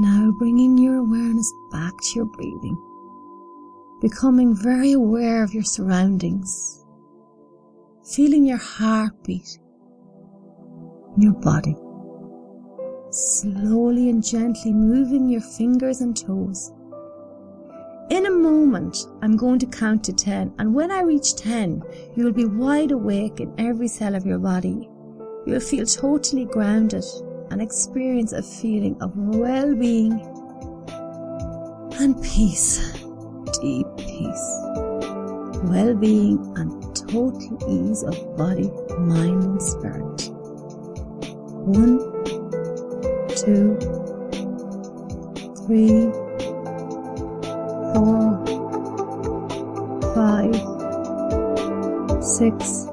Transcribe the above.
Now bringing your awareness back to your breathing, becoming very aware of your surroundings, feeling your heartbeat. In your body, slowly and gently moving your fingers and toes. In a moment, I'm going to count to 10, and when I reach 10, you will be wide awake in every cell of your body. You will feel totally grounded and experience a feeling of well being and peace, deep peace, well being, and total ease of body, mind, and spirit. One, two, three, four, five, six